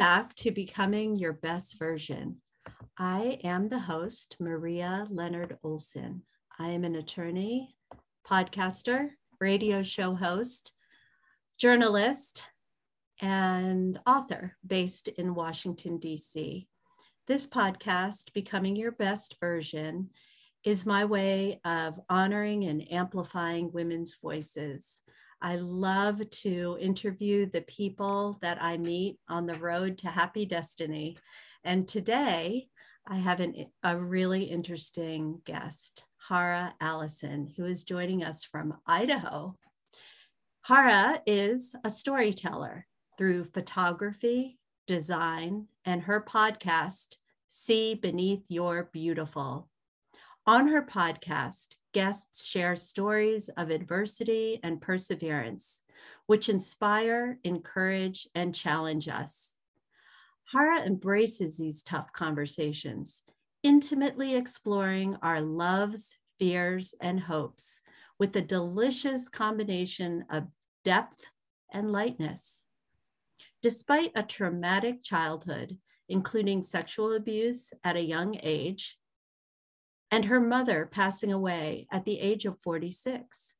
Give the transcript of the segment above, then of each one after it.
back to Becoming Your Best Version. I am the host, Maria Leonard Olsen. I am an attorney, podcaster, radio show host, journalist, and author based in Washington, D.C. This podcast, Becoming Your Best Version, is my way of honoring and amplifying women's voices I love to interview the people that I meet on the road to happy destiny. And today I have an, a really interesting guest, Hara Allison, who is joining us from Idaho. Hara is a storyteller through photography, design, and her podcast, See Beneath Your Beautiful. On her podcast, guests share stories of adversity and perseverance, which inspire, encourage, and challenge us. Hara embraces these tough conversations, intimately exploring our loves, fears, and hopes with a delicious combination of depth and lightness. Despite a traumatic childhood, including sexual abuse at a young age, and her mother passing away at the age of 46.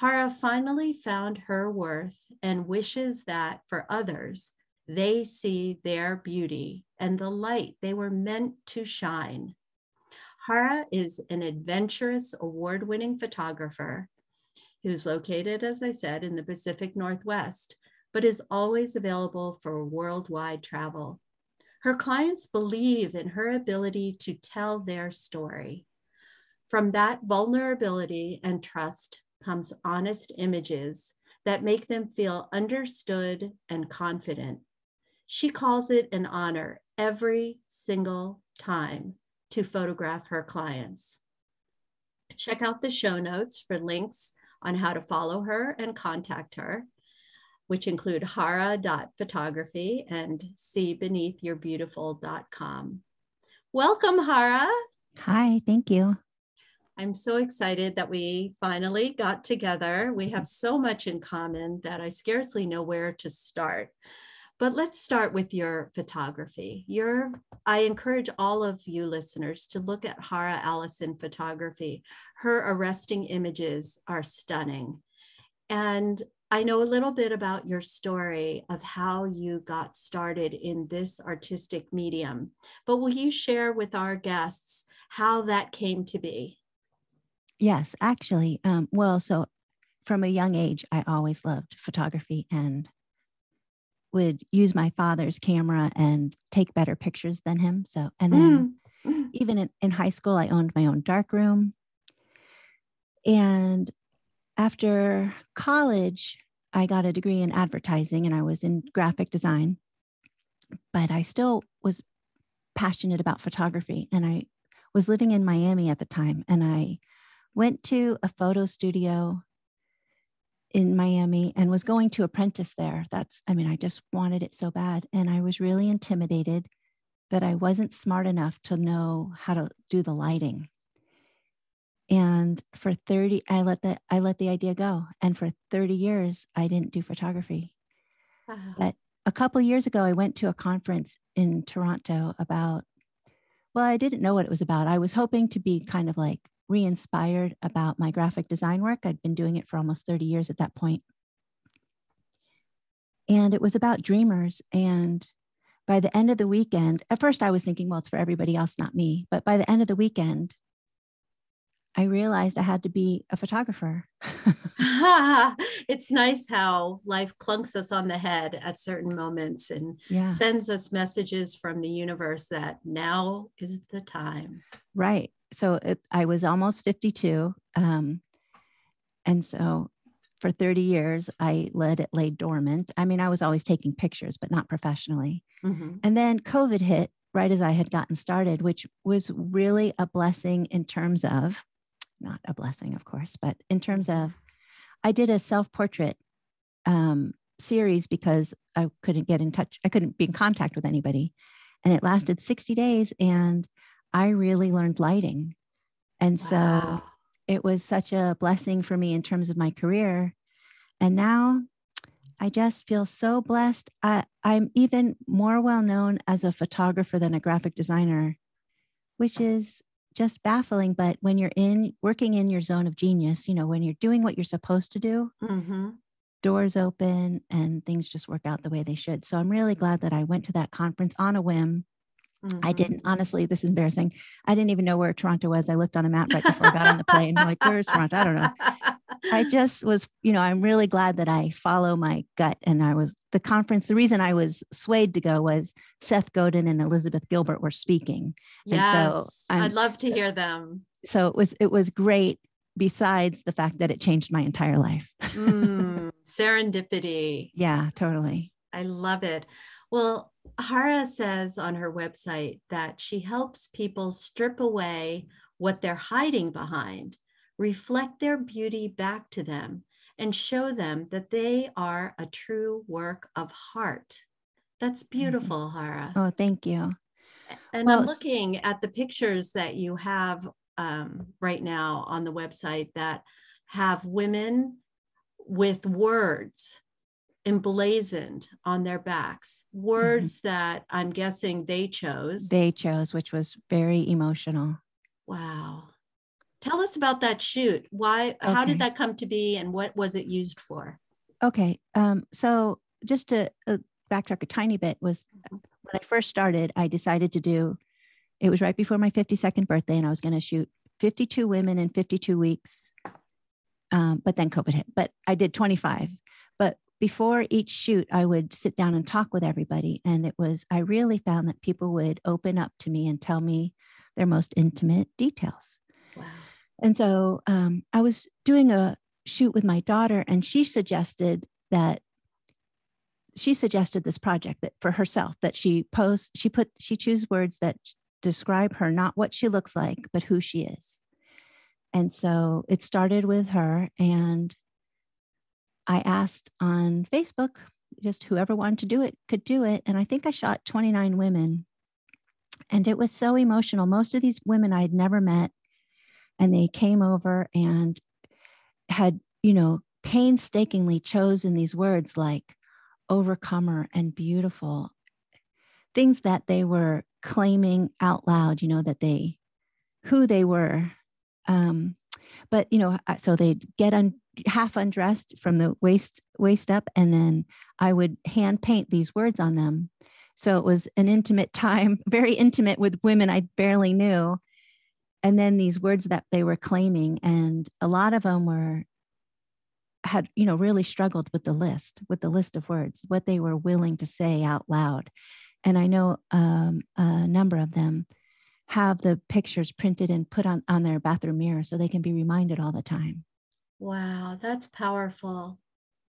Hara finally found her worth and wishes that for others, they see their beauty and the light they were meant to shine. Hara is an adventurous, award winning photographer who's located, as I said, in the Pacific Northwest, but is always available for worldwide travel. Her clients believe in her ability to tell their story. From that vulnerability and trust comes honest images that make them feel understood and confident. She calls it an honor every single time to photograph her clients. Check out the show notes for links on how to follow her and contact her which include hara.photography and seebeneathyourbeautiful.com. Welcome, Hara. Hi, thank you. I'm so excited that we finally got together. We have so much in common that I scarcely know where to start. But let's start with your photography. Your, I encourage all of you listeners to look at Hara Allison photography. Her arresting images are stunning. And I know a little bit about your story of how you got started in this artistic medium, but will you share with our guests how that came to be? Yes, actually. Um, well, so from a young age, I always loved photography and would use my father's camera and take better pictures than him. So, and then mm. even in, in high school, I owned my own darkroom. And after college, I got a degree in advertising and I was in graphic design, but I still was passionate about photography. And I was living in Miami at the time and I went to a photo studio in Miami and was going to apprentice there. That's, I mean, I just wanted it so bad. And I was really intimidated that I wasn't smart enough to know how to do the lighting and for 30 i let the i let the idea go. And for 30 years i didn't do photography. Wow. but a couple years ago i went to a conference in toronto about well i didn't know what it was about. I was hoping to be kind of like re-inspired about my graphic design work. I'd been doing it for almost 30 years at that point. And it was about dreamers. And by the end of the weekend at first i was thinking well it's for everybody else not me. But by the end of the weekend I realized I had to be a photographer. it's nice how life clunks us on the head at certain moments and yeah. sends us messages from the universe that now is the time. Right. So it, I was almost 52. Um, and so for 30 years, I let it lay dormant. I mean, I was always taking pictures, but not professionally. Mm-hmm. And then COVID hit right as I had gotten started, which was really a blessing in terms of not a blessing, of course, but in terms of, I did a self portrait um, series because I couldn't get in touch, I couldn't be in contact with anybody. And it lasted 60 days. And I really learned lighting. And wow. so it was such a blessing for me in terms of my career. And now I just feel so blessed. I, I'm even more well known as a photographer than a graphic designer, which is just baffling. But when you're in working in your zone of genius, you know, when you're doing what you're supposed to do, mm-hmm. doors open and things just work out the way they should. So I'm really glad that I went to that conference on a whim. Mm-hmm. I didn't honestly, this is embarrassing. I didn't even know where Toronto was. I looked on a map right before I got on the plane. like, where's Toronto? I don't know. I just was, you know, I'm really glad that I follow my gut. And I was the conference. The reason I was swayed to go was Seth Godin and Elizabeth Gilbert were speaking. Yes, so I'd love to hear them. So it was it was great. Besides the fact that it changed my entire life. mm, serendipity. Yeah, totally. I love it. Well, Hara says on her website that she helps people strip away what they're hiding behind reflect their beauty back to them, and show them that they are a true work of heart. That's mm-hmm. beautiful, mm-hmm. Hara. Oh, thank you. And well, I'm looking at the pictures that you have um, right now on the website that have women with words emblazoned on their backs, words mm-hmm. that I'm guessing they chose. They chose, which was very emotional. Wow. Tell us about that shoot. Why, okay. how did that come to be and what was it used for? Okay. Um, so just to uh, backtrack a tiny bit was when I first started, I decided to do, it was right before my 52nd birthday and I was going to shoot 52 women in 52 weeks. Um, but then COVID hit, but I did 25. But before each shoot, I would sit down and talk with everybody. And it was, I really found that people would open up to me and tell me their most intimate details. And so um, I was doing a shoot with my daughter, and she suggested that she suggested this project that for herself that she post she put she choose words that describe her not what she looks like but who she is. And so it started with her and i asked on facebook just whoever wanted to do it could do it and i think i shot 29 women. And it was so emotional. Most of these women i had never met and they came over and had, you know, painstakingly chosen these words like overcomer and beautiful, things that they were claiming out loud, you know, that they, who they were. Um, but, you know, so they'd get un, half undressed from the waist waist up and then i would hand paint these words on them so it was an intimate time very intimate with women i barely knew and then these words that they were claiming and a lot of them were had you know really struggled with the list with the list of words what they were willing to say out loud. And i know um, a number of them have the pictures printed and put on on their bathroom mirror so they can be reminded all the time. Wow that's powerful.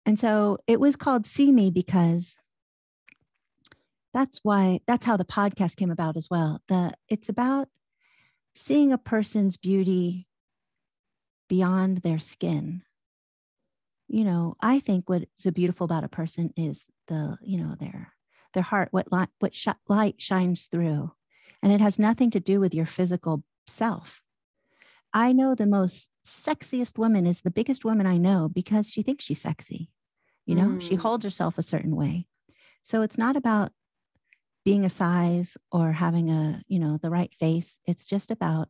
And so it was called see me because that's why that's how the podcast came about as well. The it's about seeing a person's beauty beyond their skin. You know, I think what's beautiful about a person is the, you know, their their heart, what light, what sh- light shines through, and it has nothing to do with your physical self. I know the most sexiest woman is the biggest woman I know because she thinks she's sexy. You know, mm. she holds herself a certain way. So it's not about being a size or having a you know the right face it's just about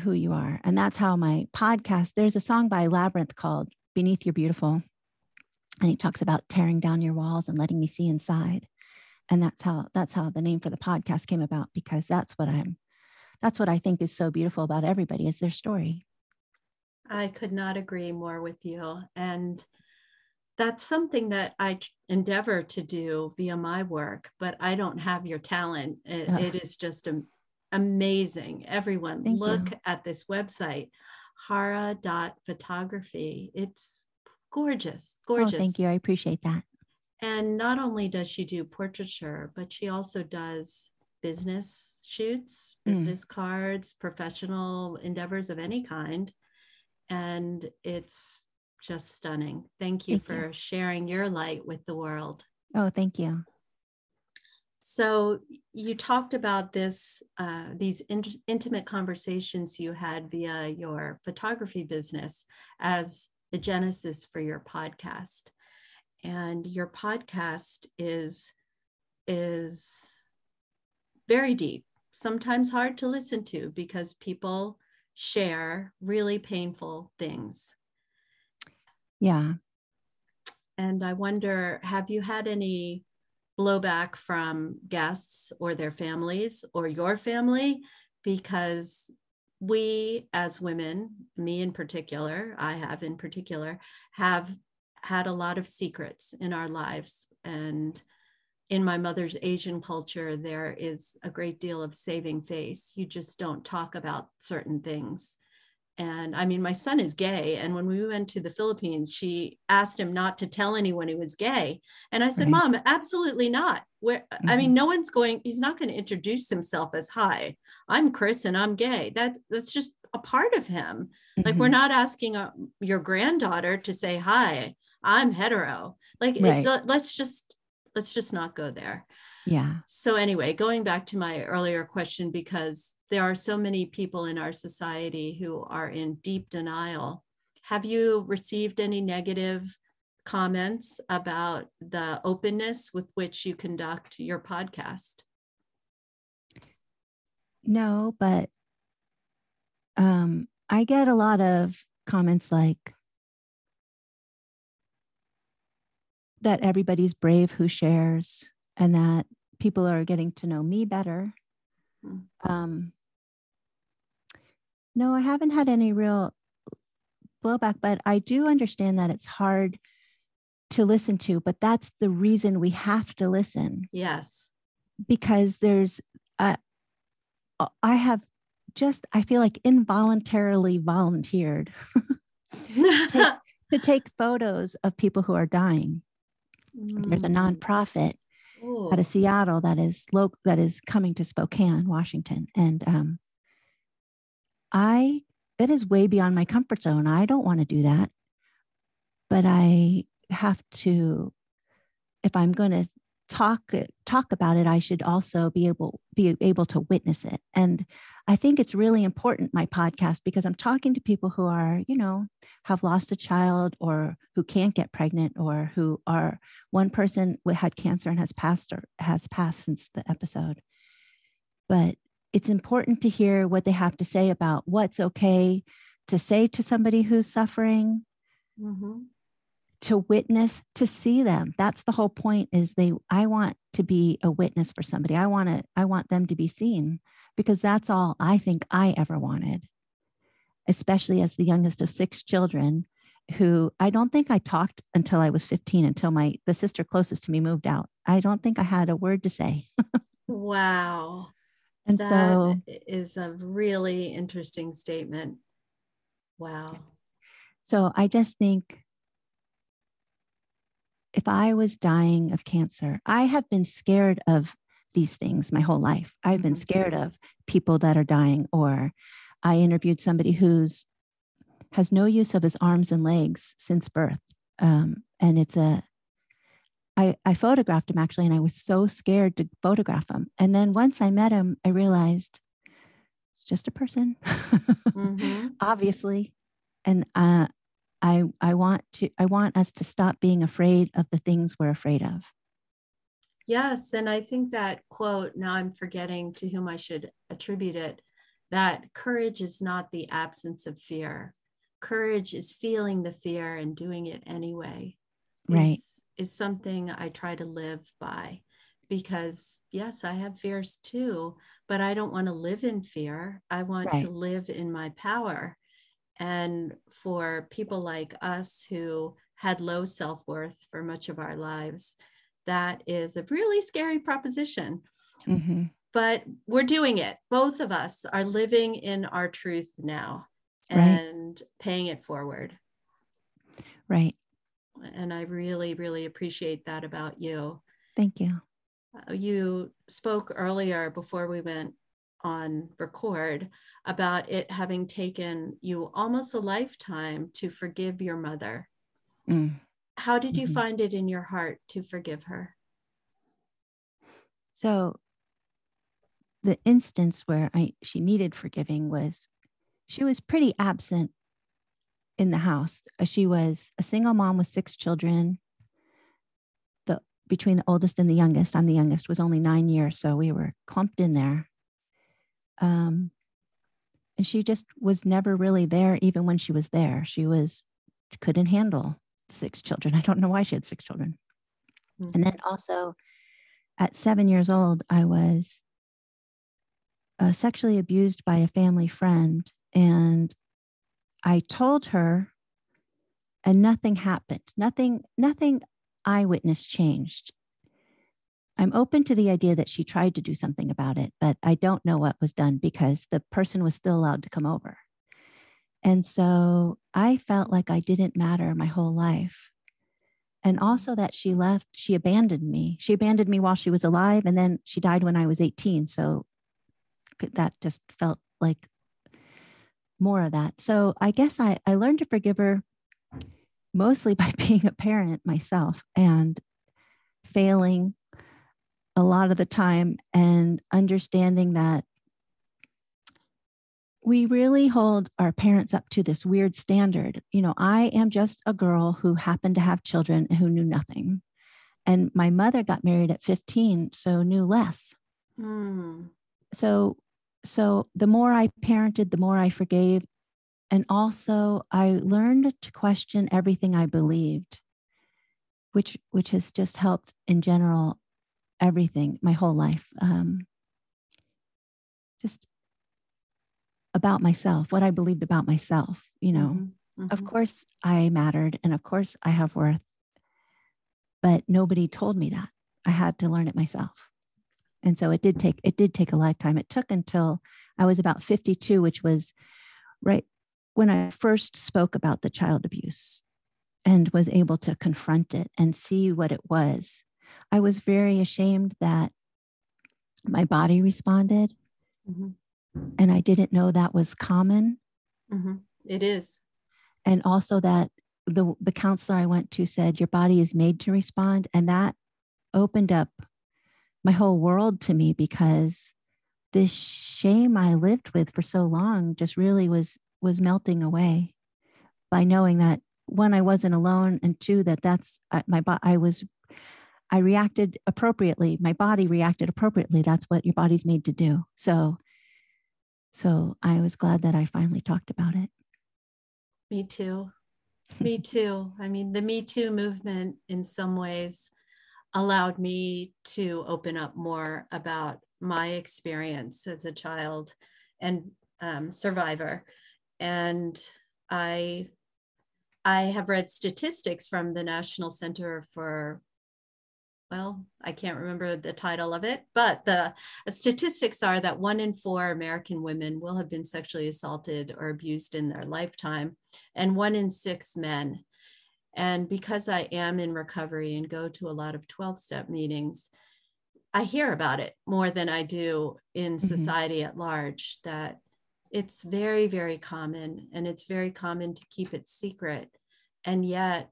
who you are. And that's how my podcast there's a song by Labrinth called beneath your beautiful. And he talks about tearing down your walls and letting me see inside. And that's how that's how the name for the podcast came about because that's what i'm that's what i think is so beautiful about everybody is their story. I could not agree more with you. And that's something that I endeavor to do via my work, but I don't have your talent. it, it is just amazing. Everyone, Thank look you. at this website, hara.photography. It's gorgeous, gorgeous. Oh, thank you. I appreciate that. And not only does she do portraiture, but she also does business shoots, mm. business mm. cards, professional endeavors of any kind. And it's just stunning. Thank you thank for you. sharing your light with the world. Oh, thank you. So you talked about this, uh, these in- intimate conversations you had via your photography business as the genesis for your podcast. And your podcast is is very deep, sometimes hard to listen to because people share really painful things. Yeah. And I wonder have you had any blowback from guests or their families or your family? Because we as women, me in particular, I have in particular, have had a lot of secrets in our lives. And in my mother's Asian culture, there is a great deal of saving face. You just don't talk about certain things. And I mean, my son is gay. And when we went to the Philippines, she asked him not to tell anyone he was gay. And I said, right. Mom, absolutely not. Where mm-hmm. I mean, mm-hmm. no one's going, he's not going to introduce himself as hi, I'm Chris and I'm gay. That that's just a part of him. Mm-hmm. Like we're mm-hmm. not asking a, uh, your granddaughter to say hi, I'm hetero. Like right. it, let's just let's just not go there. Yeah. So anyway, going back to my earlier question because there are so many people in our society who are in deep denial. Have you received any negative comments about the openness with which you conduct your podcast? No, but um, I get a lot of comments like that everybody's brave who shares and that people are getting to know me better. Hmm. Um, no, I haven't had any real blowback, but I do understand that it's hard to listen to, but that's the reason we have to listen. Yes. Because there's, uh, I have just, I feel like involuntarily volunteered to, take, to, take, photos of people who are dying. Mm. There's a mm. nonprofit Ooh. out of Seattle that is local, that is coming to Spokane, Washington. And um, I that is way beyond my comfort zone. I don't want to do that. But I have to if I'm going to talk talk about it, I should also be able be able to witness it. And I think it's really important my podcast because I'm talking to people who are, you know, have lost a child or who can't get pregnant or who are one person had cancer and has passed or has passed since the episode. But it's important to hear what they have to say about what's okay to say to somebody who's suffering mm-hmm. to witness to see them. That's the whole point is they i want to be a witness for somebody. I want to i want them to be seen because that's all i think i ever wanted especially as the youngest of six children who i don't think i talked until i was 15 until my the sister closest to me moved out. I don't think i had a word to say. Wow and that so is a really interesting statement. Wow. So I just think if I was dying of cancer, I have been scared of these things my whole life. I've been mm-hmm. scared of people that are dying, or I interviewed somebody who's has no use of his arms and legs since birth. Um, and it's a I, I photographed him actually, and I was so scared to photograph him. And then once I met him, I realized it's just a person, mm-hmm. obviously. And uh, I I want to I want us to stop being afraid of the things we're afraid of. Yes, and I think that quote. Now I'm forgetting to whom I should attribute it. That courage is not the absence of fear. Courage is feeling the fear and doing it anyway. Right is something I try to live by because yes, I have fears too, but I don't want to live in fear. I want right. to live in my power. And for people like us who had low self worth for much of our lives, that is a really scary proposition. Mm-hmm. But we're doing it. Both of us are living in our truth now and right. paying it forward. Right and I really, really appreciate that about you. Thank you. Uh, you spoke earlier before we went on record about it having taken you almost a lifetime to forgive your mother. Mm. How did you mm-hmm. find it in your heart to forgive her? So, the instance where I she needed forgiving was she was pretty absent in the house. Uh, she was a single mom with six children. The between the oldest and the youngest, I'm the youngest, was only nine years, so we were clumped in there. Um, and she just was never really there, even when she was there. She was couldn't handle six children. I don't know why she had six children. Mm-hmm. And then also, at seven years old, I was uh, sexually abused by a family friend, and I told her, and nothing happened. Nothing, nothing eyewitness changed. I'm open to the idea that she tried to do something about it, but I don't know what was done because the person was still allowed to come over. And so I felt like I didn't matter my whole life. And also that she left, she abandoned me. She abandoned me while she was alive, and then she died when I was 18. So that just felt like more of that. So I guess I, I learned to forgive her mostly by being a parent myself and failing a lot of the time and understanding that we really hold our parents up to this weird standard. You know, I am just a girl who happened to have children who knew nothing. And my mother got married at 15, so knew less. Mm. So so the more I parented, the more I forgave. And also I learned to question everything I believed, which which has just helped in general everything, my whole life. Um, just about myself, what I believed about myself, you know. Mm-hmm. Mm-hmm. Of course I mattered and of course I have worth. But nobody told me that. I had to learn it myself and so it did take it did take a lifetime. It took until i was about 52 which was right when i first spoke about the child abuse and was able to confront it and see what it was. I was very ashamed that my body responded. Mm-hmm. and i didn't know that was common. Mm-hmm. it is. And also that the the counselor i went to said your body is made to respond. And that opened up my whole world to me because this shame I lived with for so long just really was was melting away by knowing that one I wasn't alone and two that that's my I was I reacted appropriately. My body reacted appropriately. That's what your body's made to do. So so I was glad that I finally talked about it. Me too. Me too. I mean the me too movement in some ways allowed me to open up more about my experience as a child and um, survivor. And I, I have read statistics from the National Center for, well, I can't remember the title of it, but the statistics are that one in four American women will have been sexually assaulted or abused in their lifetime, and one in six men. And because I am in recovery and go to a lot of 12 step meetings, I hear about it more than I do in mm-hmm. society at large. That it's very, very common and it's very common to keep it secret. And yet,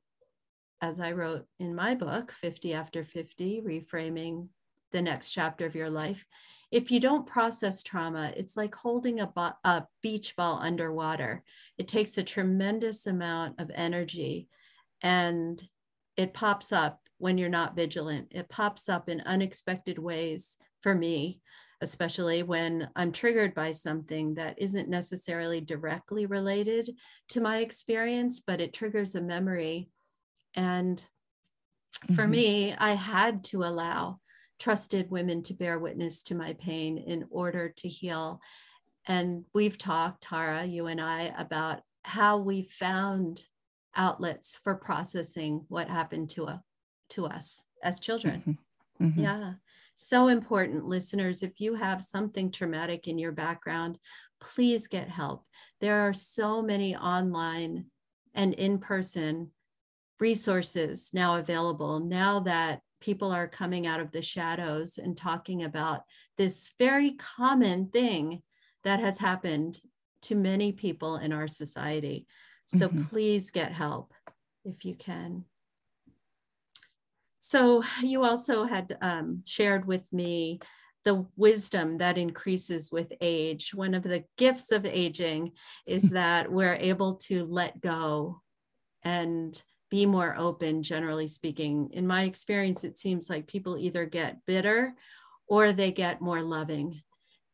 as I wrote in my book, 50 After 50, Reframing the Next Chapter of Your Life, if you don't process trauma, it's like holding a, bo- a beach ball underwater. It takes a tremendous amount of energy and it pops up when you're not vigilant. It pops up in unexpected ways for me, especially when I'm triggered by something that isn't necessarily directly related to my experience, but it triggers a memory. And for mm-hmm. me, I had to allow trusted women to bear witness to my pain in order to heal. And we've talked, Tara, you and I, about how we found outlets for processing what happened to, a, to us as children. Mm-hmm. Mm-hmm. Yeah. So important, listeners. If you have something traumatic in your background, please get help. There are so many online and in person resources now available now that people are coming out of the shadows and talking about this very common thing that has happened to many people in our society. So mm-hmm. please get help if you can. So you also had um, shared with me the wisdom that increases with age. One of the gifts of aging is that we're able to let go and be more open, generally speaking. In my experience, it seems like people either get bitter or they get more loving.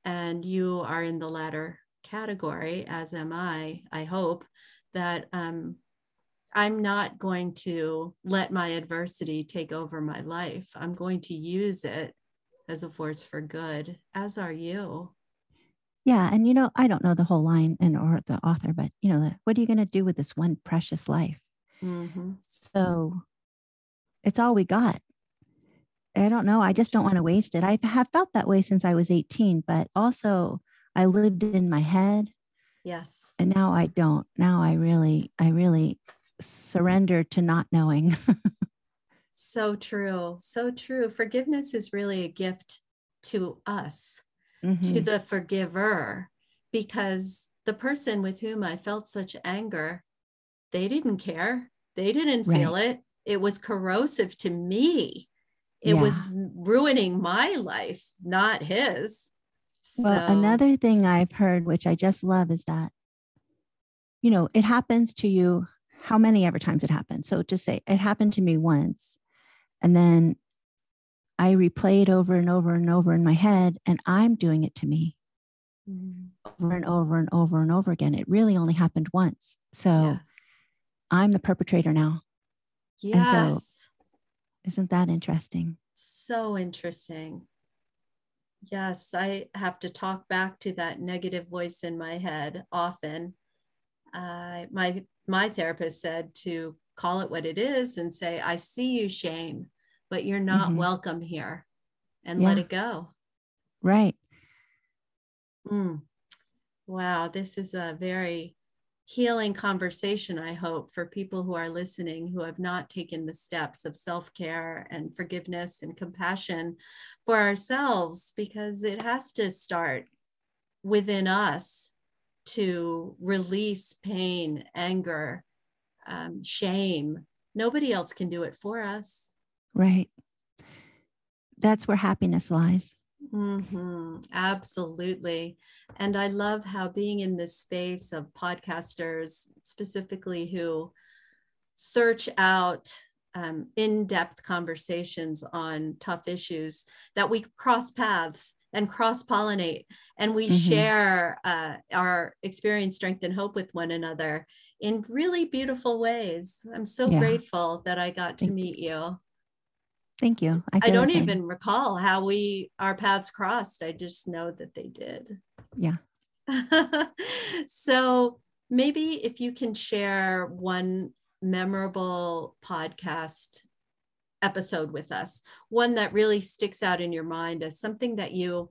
And you are in the latter category, as am I, I hope, that um, I'm not going to let my adversity take over my life. I'm going to use it as a force for good, as are you. Yeah. And, you know, I don't know the whole line and or the author, but, you know, the, what are you going to do with this one precious life? Mm-hmm. So it's all we got. I don't know. I just don't want to waste it. I have felt that way since I was 18, but also I lived in my head. Yes. And now I don't. Now I really, I really surrender to not knowing. so true. So true. Forgiveness is really a gift to us, mm-hmm. to the forgiver, because the person with whom I felt such anger, they didn't care. They didn't right. feel it. It was corrosive to me. It yeah. was ruining my life, not his. Well, another thing I've heard, which I just love, is that, you know, it happens to you how many ever times it happened. So to say it happened to me once, and then I replay it over and over and over in my head, and I'm doing it to me mm-hmm. over and over and over and over again. It really only happened once. So yes. I'm the perpetrator now. Yes. So, isn't that interesting? So interesting. Yes, I have to talk back to that negative voice in my head often. Uh, my my therapist said to call it what it is and say, "I see you, shame, but you're not mm-hmm. welcome here," and yeah. let it go. Right. Mm. Wow, this is a very healing conversation, I hope, for people who are listening who have not taken the steps of self care and forgiveness and compassion for ourselves, because it has to start within us to release pain, anger, um, shame. Nobody else can do it for us. Right. That's where happiness lies. Mm-hmm. Absolutely. And I love how being in this space of podcasters, specifically who search out um, in depth conversations on tough issues, that we cross paths and cross pollinate and we mm-hmm. share uh, our experience, strength, and hope with one another in really beautiful ways. I'm so yeah. grateful that I got to meet you. Thank you. I, I don't even recall how we our paths crossed. I just know that they did. Yeah. so maybe if you can share one memorable podcast episode with us, one that really sticks out in your mind as something that you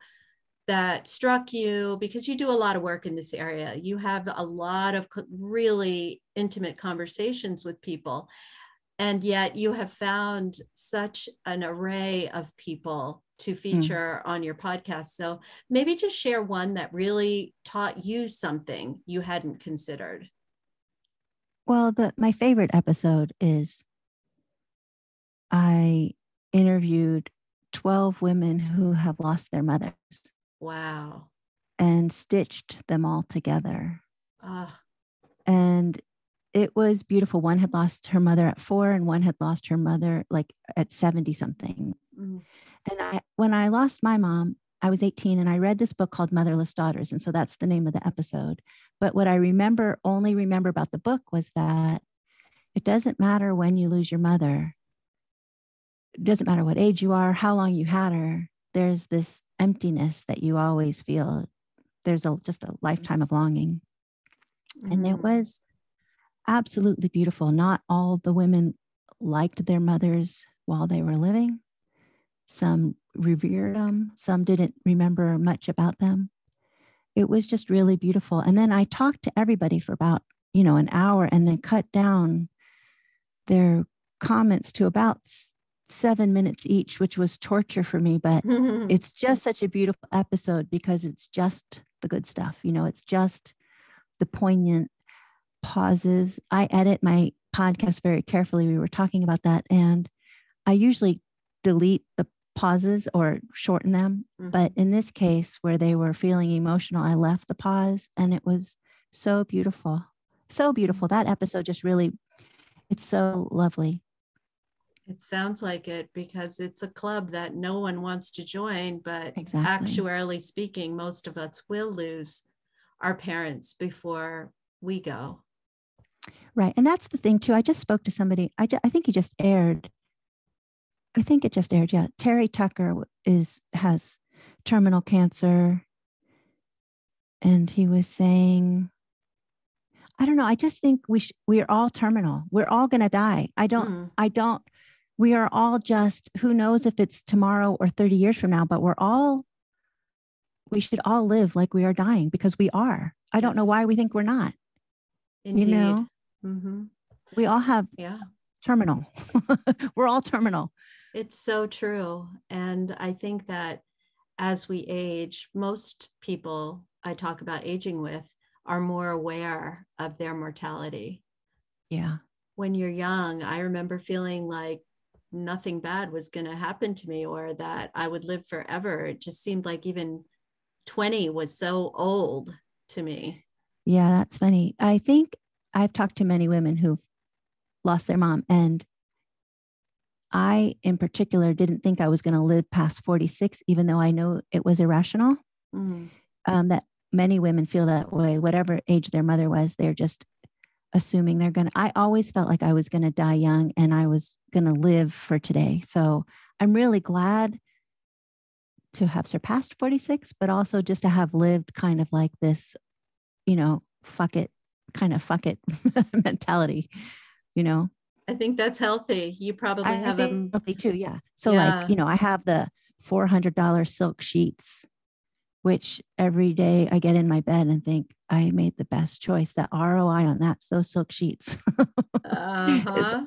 that struck you because you do a lot of work in this area. You have a lot of really intimate conversations with people and yet you have found such an array of people to hmm. feature mm. on your podcast so maybe just share one that really taught you something you hadn't considered well the my favorite episode is i interviewed 12 women who have lost their mothers wow and stitched them all together ah. and it was beautiful. One had lost her mother at four, and one had lost her mother like at 70 something. Mm. And I, when I lost my mom, I was 18 and I read this book called Motherless Daughters. And so that's the name of the episode. But what I remember, only remember about the book was that it doesn't matter when you lose your mother, it doesn't matter what age you are, how long you had her, there's this emptiness that you always feel. There's a, just a lifetime of longing. Mm. And it mm. was absolutely beautiful. Not all the women liked their mothers while they were living. Some revered them, some didn't remember much about them. It was just really beautiful. And then I talked to everybody for about, you know, an hour and then cut down their comments to about seven minutes each, which was torture for me. But it's just such a beautiful episode because it's just the good stuff. You know, it's just the poignant pauses. I edit my podcast very carefully. We were talking about that. And I usually delete the pauses or shorten them. Mm-hmm. But in this case, where they were feeling emotional, I left the pause and it was so beautiful. So beautiful. That episode just really, it's so lovely. It sounds like it because it's a club that no one wants to join, but exactly. actuarially speaking, most of us will lose our parents before we go. Right. And that's the thing, too. I just spoke to somebody, I, ju- I think he just aired. I think it just aired. Yeah. Terry Tucker is has terminal cancer. And he was saying, I don't know. I just think we sh- we are all terminal. We're all going to die. I don't. Mm. I don't we are all just who knows if it's tomorrow or 30 years from now but we're all we should all live like we are dying because we are i don't know why we think we're not Indeed. you know mm-hmm. we all have yeah terminal we're all terminal it's so true and i think that as we age most people i talk about aging with are more aware of their mortality yeah when you're young i remember feeling like nothing bad was going to happen to me or that I would live forever. It just seemed like even 20 was so old to me. Yeah, that's funny. I think I've talked to many women who've lost their mom, and I, in particular, didn't think I was going to live past 46, even though I know it was irrational. Mm. Um, that many women feel that way, whatever age their mother was, they're just assuming they're going to, I always felt like I was going to die young and I was going to live for today. So I'm really glad to have surpassed 46, but also just to have lived kind of like this, you know, fuck it, kind of fuck it mentality, you know? I think that's healthy. You probably I have a healthy too. Yeah. So yeah. like, you know, I have the $400 silk sheets which every day I get in my bed and think I made the best choice. That ROI on that, those silk sheets. uh-huh.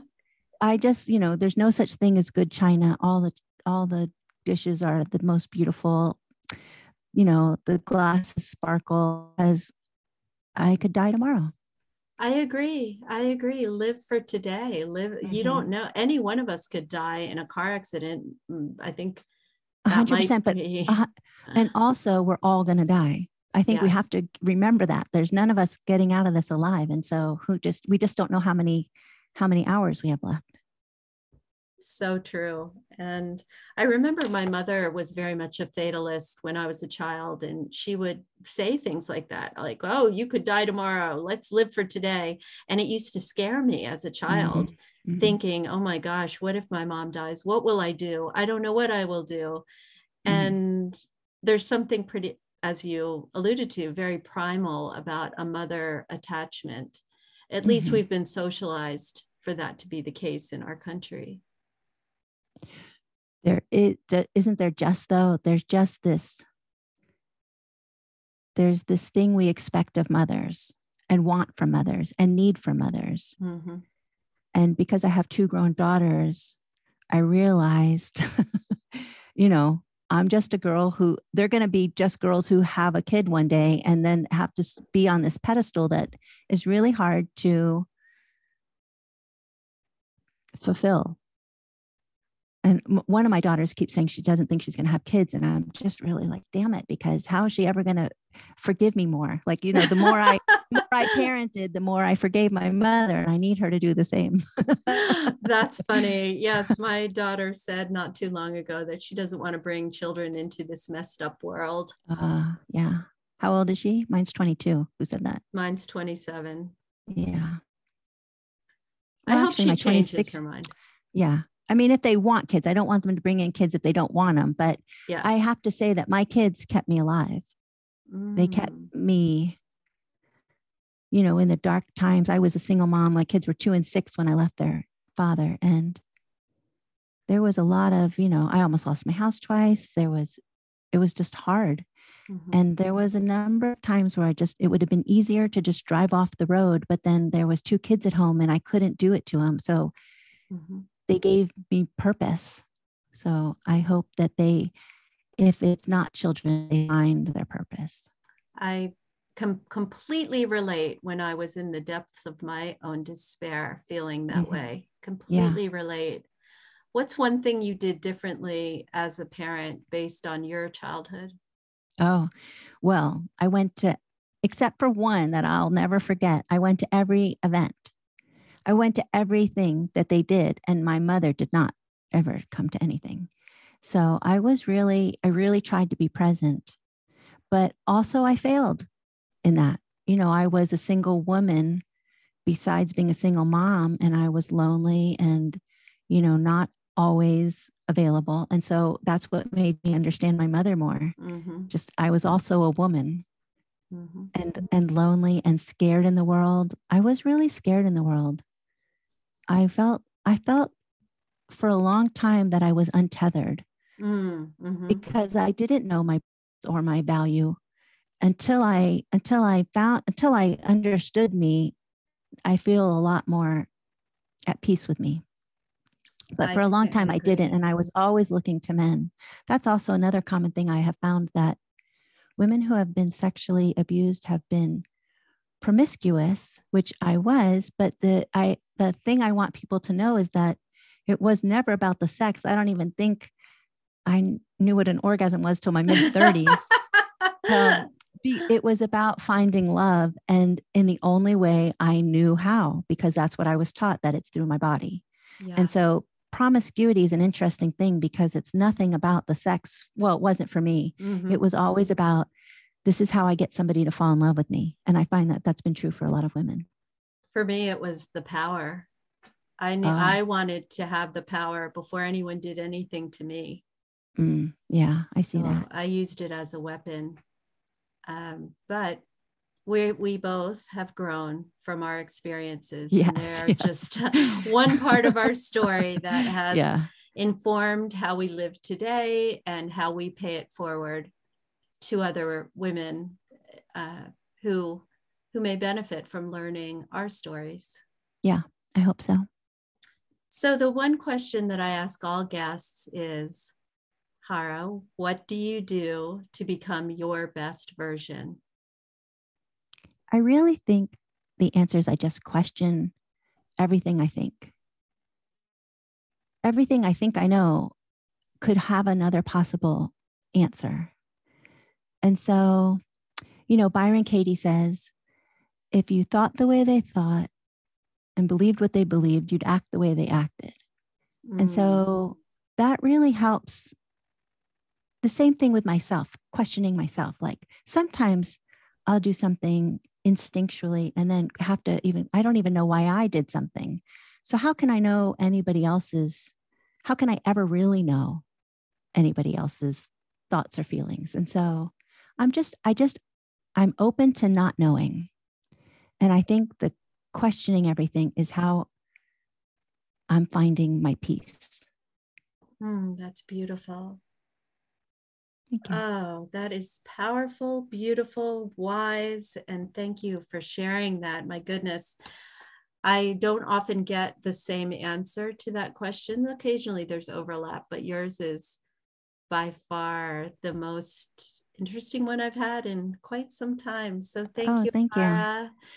I just, you know, there's no such thing as good china. All the all the dishes are the most beautiful. You know, the glasses sparkle as I could die tomorrow. I agree. I agree. Live for today. Live. Mm-hmm. You don't know. Any one of us could die in a car accident. Mm, I think. hundred percent. But uh, and also, we're all going to die. I think yes. we have to remember that there's none of us getting out of this alive. And so who just, we just don't know how many, how many hours we have left. So true. And I remember my mother was very much a fatalist when I was a child, and she would say things like that, like, oh, you could die tomorrow. Let's live for today. And it used to scare me as a child, mm-hmm. Mm-hmm. thinking, oh my gosh, what if my mom dies? What will I do? I don't know what I will do. Mm-hmm. And there's something pretty, as you alluded to, very primal about a mother attachment. At mm-hmm. least we've been socialized for that to be the case in our country. There is, isn't there just though, there's just this, there's this thing we expect of mothers and want from mothers and need from mothers. Mm-hmm. And because I have two grown daughters, I realized, you know, I'm just a girl who they're going to be just girls who have a kid one day and then have to be on this pedestal that is really hard to fulfill. And one of my daughters keeps saying she doesn't think she's going to have kids. And I'm just really like, damn it, because how is she ever going to forgive me more? Like, you know, the more I, the more I parented, the more I forgave my mother. And I need her to do the same. That's funny. Yes. My daughter said not too long ago that she doesn't want to bring children into this messed up world. Uh, yeah. How old is she? Mine's 22. Who said that? Mine's 27. Yeah. Well, I hope she changes her mind. Yeah. I mean, if they want kids, I don't want them to bring in kids if they don't want them. But yes. I have to say that my kids kept me alive. Mm. They kept mm. me, you know, in the dark times. I was a single mom. My kids were two and six when I left their father. And there was a lot of, you know, I almost lost my house twice. There was, it was just hard. Mm-hmm. And there was a number of times where I just, it would have been easier to just drive off the road, but then there was two kids at home and I couldn't do it to them. So mm-hmm they gave me purpose. So I hope that they, if it's not children, they find their purpose. I com- completely relate when I was in the depths of my own despair, feeling that mm-hmm. way. Completely yeah. relate. what's one thing you did differently as a parent based on your childhood? Oh, well, I went to, except for one that I'll never forget, I went to every event. I went to everything that they did, and my mother did not ever come to anything. So I was really, I really tried to be present, but also I failed in that. You know, I was a single woman besides being a single mom, and I was lonely and, you know, not always available. And so that's what made me understand my mother more. Mm-hmm. Just I was also a woman mm-hmm. and and lonely and scared in the world. I was really scared in the world. I felt I felt for a long time that I was untethered mm-hmm. because I didn't know my or my value until I until I found until I understood me. I feel a lot more at peace with me. But for a long time, I didn't. And I was always looking to men. That's also another common thing I have found that women who have been sexually abused have been promiscuous, which I was. But the, I, the thing I want people to know is that it was never about the sex. I don't even think I knew what an orgasm was till my mid 30s. um, it was about finding love and in the only way I knew how, because that's what I was taught that it's through my body. Yeah. And so promiscuity is an interesting thing because it's nothing about the sex. Well, it wasn't for me. Mm-hmm. It was always about this is how I get somebody to fall in love with me. And I find that that's been true for a lot of women. For me, it was the power. I knew uh, I wanted to have the power before anyone did anything to me. Mm, yeah, I see so that. I used it as a weapon. Um, but we we both have grown from our experiences yes, and they're yes. just one part of our story that has yeah. informed how we live today and how we pay it forward to other women uh, who who may benefit from learning our stories yeah i hope so so the one question that i ask all guests is hara what do you do to become your best version I really think the answer is I just question everything I think. Everything I think I know could have another possible answer. And so, you know, Byron Katie says if you thought the way they thought and believed what they believed, you'd act the way they acted. Mm. And so mm. that really helps. The same thing with myself, questioning myself. Like sometimes I'll do something instinctually and then have to even i don't even know why i did something so how can i know anybody else's how can i ever really know anybody else's thoughts or feelings and so i'm just i just i'm open to not knowing and i think the questioning everything is how i'm finding my peace mm, that's beautiful Oh, that is powerful, beautiful, wise. And thank you for sharing that. My goodness. I don't often get the same answer to that question. Occasionally there's overlap, but yours is by far the most interesting one I've had in quite some time. So thank oh, you, thank Hara. you.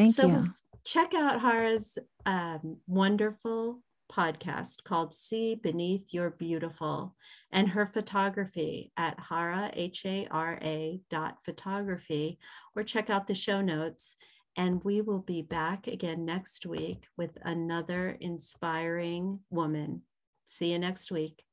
Thank so you. Check out Hara's um, wonderful podcast called See Beneath Your Beautiful and her photography at Hara, H A R A dot photography, or check out the show notes. And we will be back again next week with another inspiring woman. See you next week.